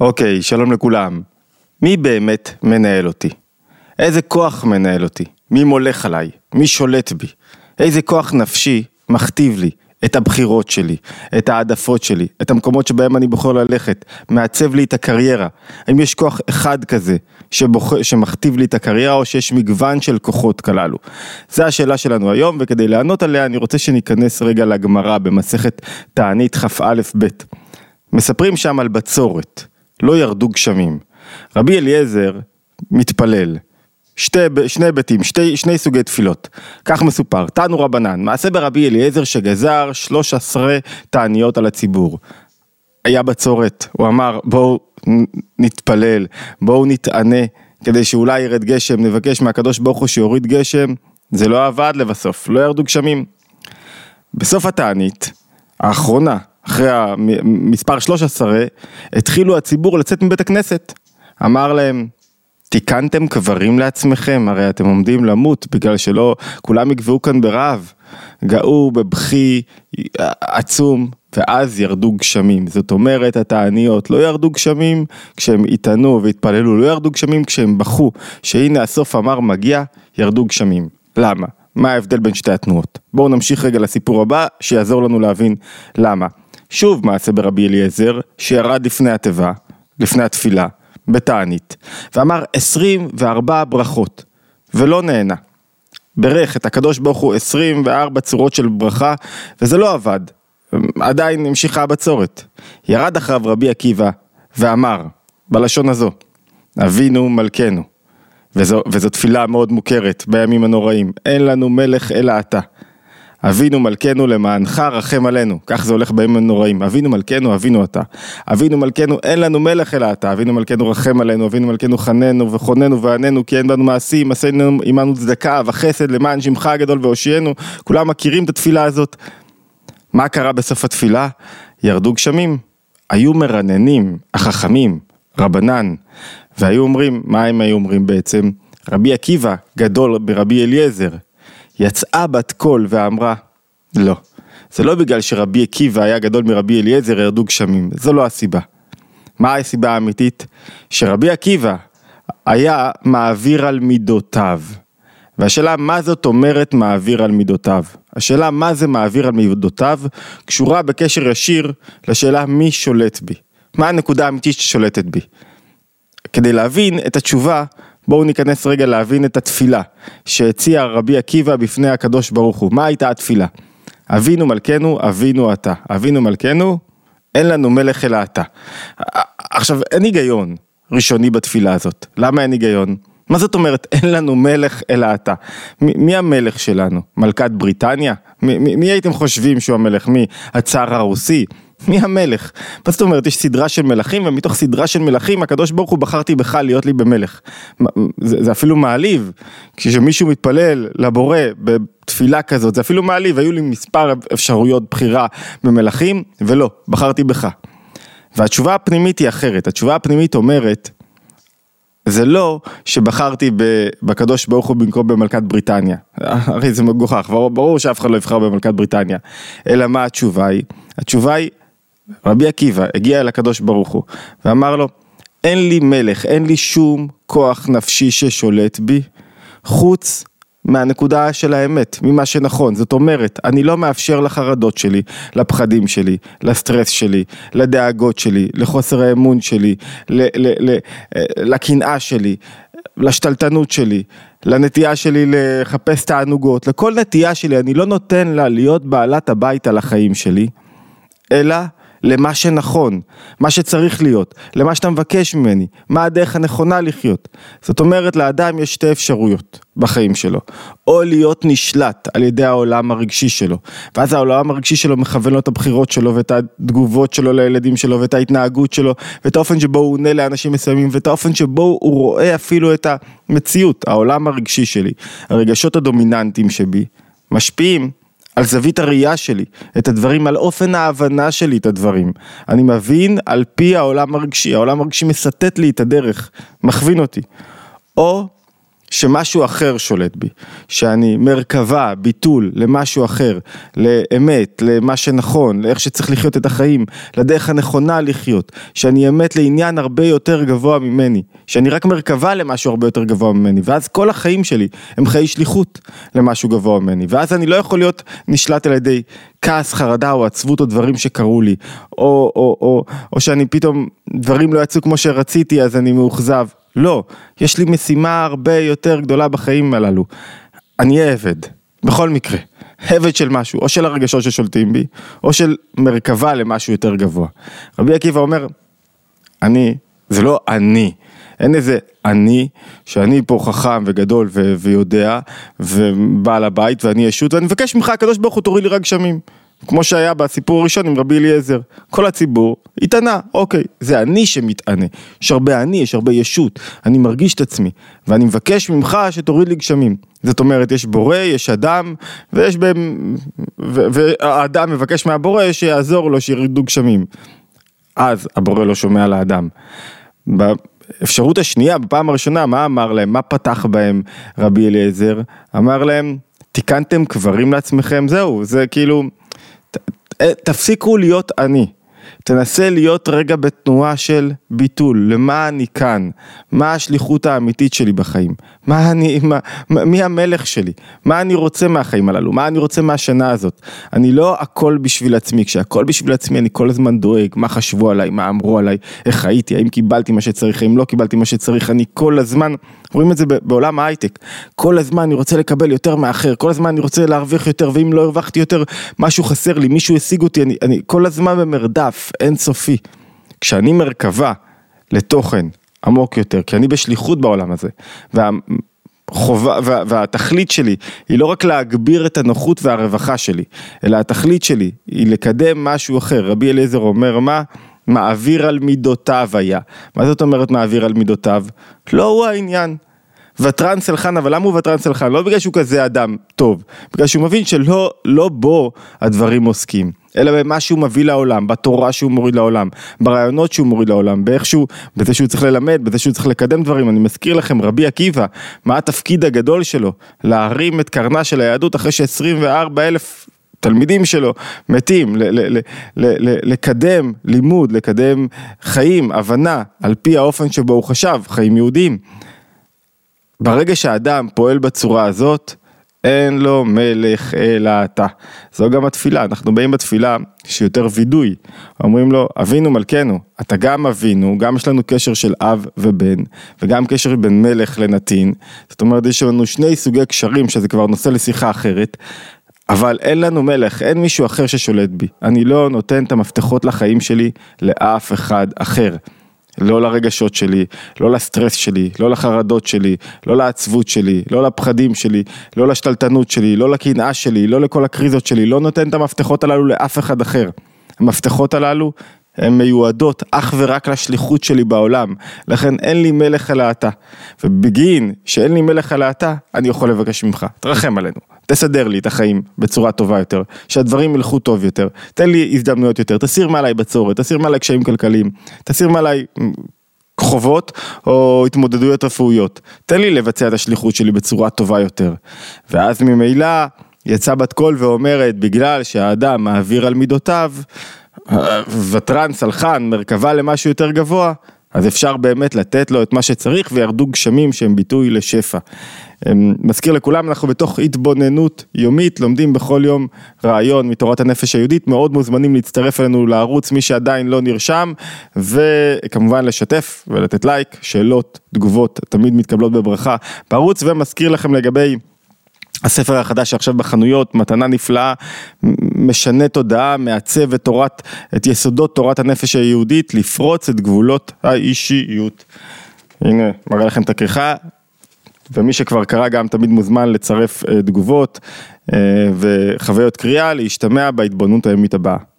אוקיי, שלום לכולם. מי באמת מנהל אותי? איזה כוח מנהל אותי? מי מולך עליי? מי שולט בי? איזה כוח נפשי מכתיב לי את הבחירות שלי, את העדפות שלי, את המקומות שבהם אני בוחר ללכת, מעצב לי את הקריירה? האם יש כוח אחד כזה שבוח... שמכתיב לי את הקריירה או שיש מגוון של כוחות כללו? זו השאלה שלנו היום וכדי לענות עליה אני רוצה שניכנס רגע לגמרא במסכת תענית כ"א ב'. מספרים שם על בצורת. לא ירדו גשמים. רבי אליעזר מתפלל. שתי, שני היבטים, שתי, שני סוגי תפילות. כך מסופר, תנו רבנן, מעשה ברבי אליעזר שגזר 13 תעניות על הציבור. היה בצורת, הוא אמר בואו נתפלל, בואו נתענה, כדי שאולי ירד גשם, נבקש מהקדוש ברוך הוא שיוריד גשם, זה לא עבד לבסוף, לא ירדו גשמים. בסוף התענית, האחרונה, אחרי המספר 13, התחילו הציבור לצאת מבית הכנסת. אמר להם, תיקנתם קברים לעצמכם, הרי אתם עומדים למות בגלל שלא, כולם יגבעו כאן ברעב. גאו בבכי עצום, ואז ירדו גשמים. זאת אומרת, התעניות לא ירדו גשמים כשהם התענו והתפללו, לא ירדו גשמים כשהם בכו, שהנה הסוף אמר מגיע, ירדו גשמים. למה? מה ההבדל בין שתי התנועות? בואו נמשיך רגע לסיפור הבא, שיעזור לנו להבין למה. שוב מעשה ברבי אליעזר, שירד לפני התיבה, לפני התפילה, בתענית, ואמר 24 ברכות, ולא נהנה. ברך את הקדוש ברוך הוא 24 צורות של ברכה, וזה לא עבד. עדיין המשיכה הבצורת. ירד אחריו רבי עקיבא, ואמר, בלשון הזו, אבינו מלכנו. וזו, וזו תפילה מאוד מוכרת בימים הנוראים, אין לנו מלך אלא אתה. אבינו מלכנו למענך רחם עלינו, כך זה הולך בימים הנוראים, אבינו מלכנו אבינו אתה, אבינו מלכנו אין לנו מלך אלא אתה, אבינו מלכנו רחם עלינו, אבינו מלכנו חננו וכוננו ועננו כי אין בנו מעשים, עשינו עמנו צדקה וחסד למען שמך הגדול והושיענו, כולם מכירים את התפילה הזאת. מה קרה בסוף התפילה? ירדו גשמים, היו מרננים, החכמים, רבנן, והיו אומרים, מה הם היו אומרים בעצם? רבי עקיבא גדול ברבי אליעזר, יצאה בת קול ואמרה, לא, זה לא בגלל שרבי עקיבא היה גדול מרבי אליעזר ירדו גשמים, זו לא הסיבה. מה הסיבה האמיתית? שרבי עקיבא היה מעביר על מידותיו. והשאלה מה זאת אומרת מעביר על מידותיו? השאלה מה זה מעביר על מידותיו קשורה בקשר ישיר לשאלה מי שולט בי. מה הנקודה האמיתית ששולטת בי? כדי להבין את התשובה בואו ניכנס רגע להבין את התפילה שהציע רבי עקיבא בפני הקדוש ברוך הוא. מה הייתה התפילה? אבינו מלכנו, אבינו אתה. אבינו מלכנו, אין לנו מלך אלא אתה. עכשיו, אין היגיון ראשוני בתפילה הזאת. למה אין היגיון? מה זאת אומרת אין לנו מלך אלא אתה? מ- מי המלך שלנו? מלכת בריטניה? מ- מ- מי הייתם חושבים שהוא המלך? מי? הצאר הרוסי? מי המלך? מה זאת אומרת, יש סדרה של מלכים, ומתוך סדרה של מלכים, הקדוש ברוך הוא בחרתי בך להיות לי במלך. זה, זה אפילו מעליב, כשמישהו מתפלל לבורא בתפילה כזאת, זה אפילו מעליב, היו לי מספר אפשרויות בחירה במלכים, ולא, בחרתי בך. והתשובה הפנימית היא אחרת, התשובה הפנימית אומרת, זה לא שבחרתי בקדוש ברוך הוא במקום במלכת בריטניה, הרי זה מגוחך, ברור, שאף אחד לא יבחר במלכת בריטניה, אלא מה התשובה היא? התשובה היא רבי עקיבא הגיע אל הקדוש ברוך הוא ואמר לו, אין לי מלך, אין לי שום כוח נפשי ששולט בי, חוץ מהנקודה של האמת, ממה שנכון. זאת אומרת, אני לא מאפשר לחרדות שלי, לפחדים שלי, לסטרס שלי, לדאגות שלי, לחוסר האמון שלי, לקנאה שלי, לשתלטנות שלי, לנטייה שלי לחפש תענוגות, לכל נטייה שלי, אני לא נותן לה להיות בעלת הבית על החיים שלי, אלא למה שנכון, מה שצריך להיות, למה שאתה מבקש ממני, מה הדרך הנכונה לחיות. זאת אומרת, לאדם יש שתי אפשרויות בחיים שלו, או להיות נשלט על ידי העולם הרגשי שלו, ואז העולם הרגשי שלו מכוון לו את הבחירות שלו ואת התגובות שלו לילדים שלו ואת ההתנהגות שלו ואת האופן שבו הוא עונה לאנשים מסוימים ואת האופן שבו הוא רואה אפילו את המציאות, העולם הרגשי שלי, הרגשות הדומיננטיים שבי, משפיעים על זווית הראייה שלי, את הדברים, על אופן ההבנה שלי את הדברים. אני מבין על פי העולם הרגשי, העולם הרגשי מסטט לי את הדרך, מכווין אותי. או שמשהו אחר שולט בי, שאני מרכבה, ביטול למשהו אחר, לאמת, למה שנכון, לאיך שצריך לחיות את החיים, לדרך הנכונה לחיות, שאני אמת לעניין הרבה יותר גבוה ממני, שאני רק מרכבה למשהו הרבה יותר גבוה ממני, ואז כל החיים שלי הם חיי שליחות למשהו גבוה ממני, ואז אני לא יכול להיות נשלט על ידי כעס, חרדה או עצבות או דברים שקרו לי, או, או, או, או שאני פתאום, דברים לא יצאו כמו שרציתי אז אני מאוכזב. לא, יש לי משימה הרבה יותר גדולה בחיים הללו. אני אהיה עבד, בכל מקרה. עבד של משהו, או של הרגשות ששולטים בי, או של מרכבה למשהו יותר גבוה. רבי עקיבא אומר, אני, זה לא אני, אין איזה אני, שאני פה חכם וגדול ו- ויודע, ובעל הבית ואני ישות, ואני מבקש ממך הקדוש ברוך הוא תוריד לי רק גשמים. כמו שהיה בסיפור הראשון עם רבי אליעזר. כל הציבור התענה, אוקיי, זה אני שמתענה. יש הרבה אני, יש הרבה ישות, אני מרגיש את עצמי, ואני מבקש ממך שתוריד לי גשמים. זאת אומרת, יש בורא, יש אדם, ויש בהם, והאדם מבקש מהבורא שיעזור לו שירדו גשמים. אז הבורא לא שומע לאדם. באפשרות השנייה, בפעם הראשונה, מה אמר להם? מה פתח בהם רבי אליעזר? אמר להם, תיקנתם קברים לעצמכם? זהו, זה כאילו... תפסיקו להיות אני. תנסה להיות רגע בתנועה של ביטול, למה אני כאן, מה השליחות האמיתית שלי בחיים, מה אני, מה, מי המלך שלי, מה אני רוצה מהחיים הללו, מה אני רוצה מהשנה הזאת. אני לא הכל בשביל עצמי, כשהכל בשביל עצמי אני כל הזמן דואג, מה חשבו עליי, מה אמרו עליי, איך הייתי, האם קיבלתי מה שצריך, האם לא קיבלתי מה שצריך, אני כל הזמן, רואים את זה בעולם ההייטק, כל הזמן אני רוצה לקבל יותר מאחר, כל הזמן אני רוצה להרוויח יותר, ואם לא הרווחתי יותר, משהו חסר לי, מישהו השיג אותי, אני, אני כל הזמן במרדף. אינסופי. כשאני מרכבה לתוכן עמוק יותר, כי אני בשליחות בעולם הזה, והחובה, וה, והתכלית שלי היא לא רק להגביר את הנוחות והרווחה שלי, אלא התכלית שלי היא לקדם משהו אחר. רבי אליעזר אומר מה? מעביר על מידותיו היה. מה זאת אומרת מעביר על מידותיו? לא הוא העניין. ותרן סלחן, אבל למה הוא ותרן סלחן? לא בגלל שהוא כזה אדם טוב, בגלל שהוא מבין שלא לא בו הדברים עוסקים. אלא במה שהוא מביא לעולם, בתורה שהוא מוריד לעולם, ברעיונות שהוא מוריד לעולם, באיכשהו, בזה שהוא צריך ללמד, בזה שהוא צריך לקדם דברים. אני מזכיר לכם, רבי עקיבא, מה התפקיד הגדול שלו? להרים את קרנה של היהדות אחרי ש-24 אלף תלמידים שלו מתים, ל- ל- ל- ל- לקדם לימוד, לקדם חיים, הבנה, על פי האופן שבו הוא חשב, חיים יהודיים. ברגע שהאדם פועל בצורה הזאת, אין לו מלך אלא אתה. זו גם התפילה, אנחנו באים בתפילה שיותר וידוי. אומרים לו, אבינו מלכנו, אתה גם אבינו, גם יש לנו קשר של אב ובן, וגם קשר בין מלך לנתין. זאת אומרת, יש לנו שני סוגי קשרים, שזה כבר נושא לשיחה אחרת. אבל אין לנו מלך, אין מישהו אחר ששולט בי. אני לא נותן את המפתחות לחיים שלי לאף אחד אחר. לא לרגשות שלי, לא לסטרס שלי, לא לחרדות שלי, לא לעצבות שלי, לא לפחדים שלי, לא לשתלטנות שלי, לא לקנאה שלי, לא לכל הקריזות שלי, לא נותן את המפתחות הללו לאף אחד אחר. המפתחות הללו הן מיועדות אך ורק לשליחות שלי בעולם, לכן אין לי מלך אלא אתה. ובגין שאין לי מלך אלא אתה, אני יכול לבקש ממך, תרחם עלינו, תסדר לי את החיים בצורה טובה יותר, שהדברים ילכו טוב יותר, תן לי הזדמנויות יותר, תסיר מעליי בצורת, תסיר מעליי קשיים כלכליים, תסיר מעליי חובות או התמודדויות רפואיות, תן לי לבצע את השליחות שלי בצורה טובה יותר. ואז ממילא יצא בת קול ואומרת, בגלל שהאדם מעביר על מידותיו, ותרן, סלחן, מרכבה למשהו יותר גבוה, אז אפשר באמת לתת לו את מה שצריך וירדו גשמים שהם ביטוי לשפע. אמ, מזכיר לכולם, אנחנו בתוך התבוננות יומית, לומדים בכל יום רעיון מתורת הנפש היהודית, מאוד מוזמנים להצטרף אלינו לערוץ, מי שעדיין לא נרשם, וכמובן לשתף ולתת לייק, שאלות, תגובות, תמיד מתקבלות בברכה בערוץ, ומזכיר לכם לגבי הספר החדש שעכשיו בחנויות, מתנה נפלאה, משנה תודעה, מעצב את תורת, את יסודות תורת הנפש היהודית, לפרוץ את גבולות האישיות. הנה, מראה לכם את הכריכה, ומי שכבר קרא גם תמיד מוזמן לצרף אה, תגובות אה, וחוויות קריאה, להשתמע בהתבוננות הימית הבאה.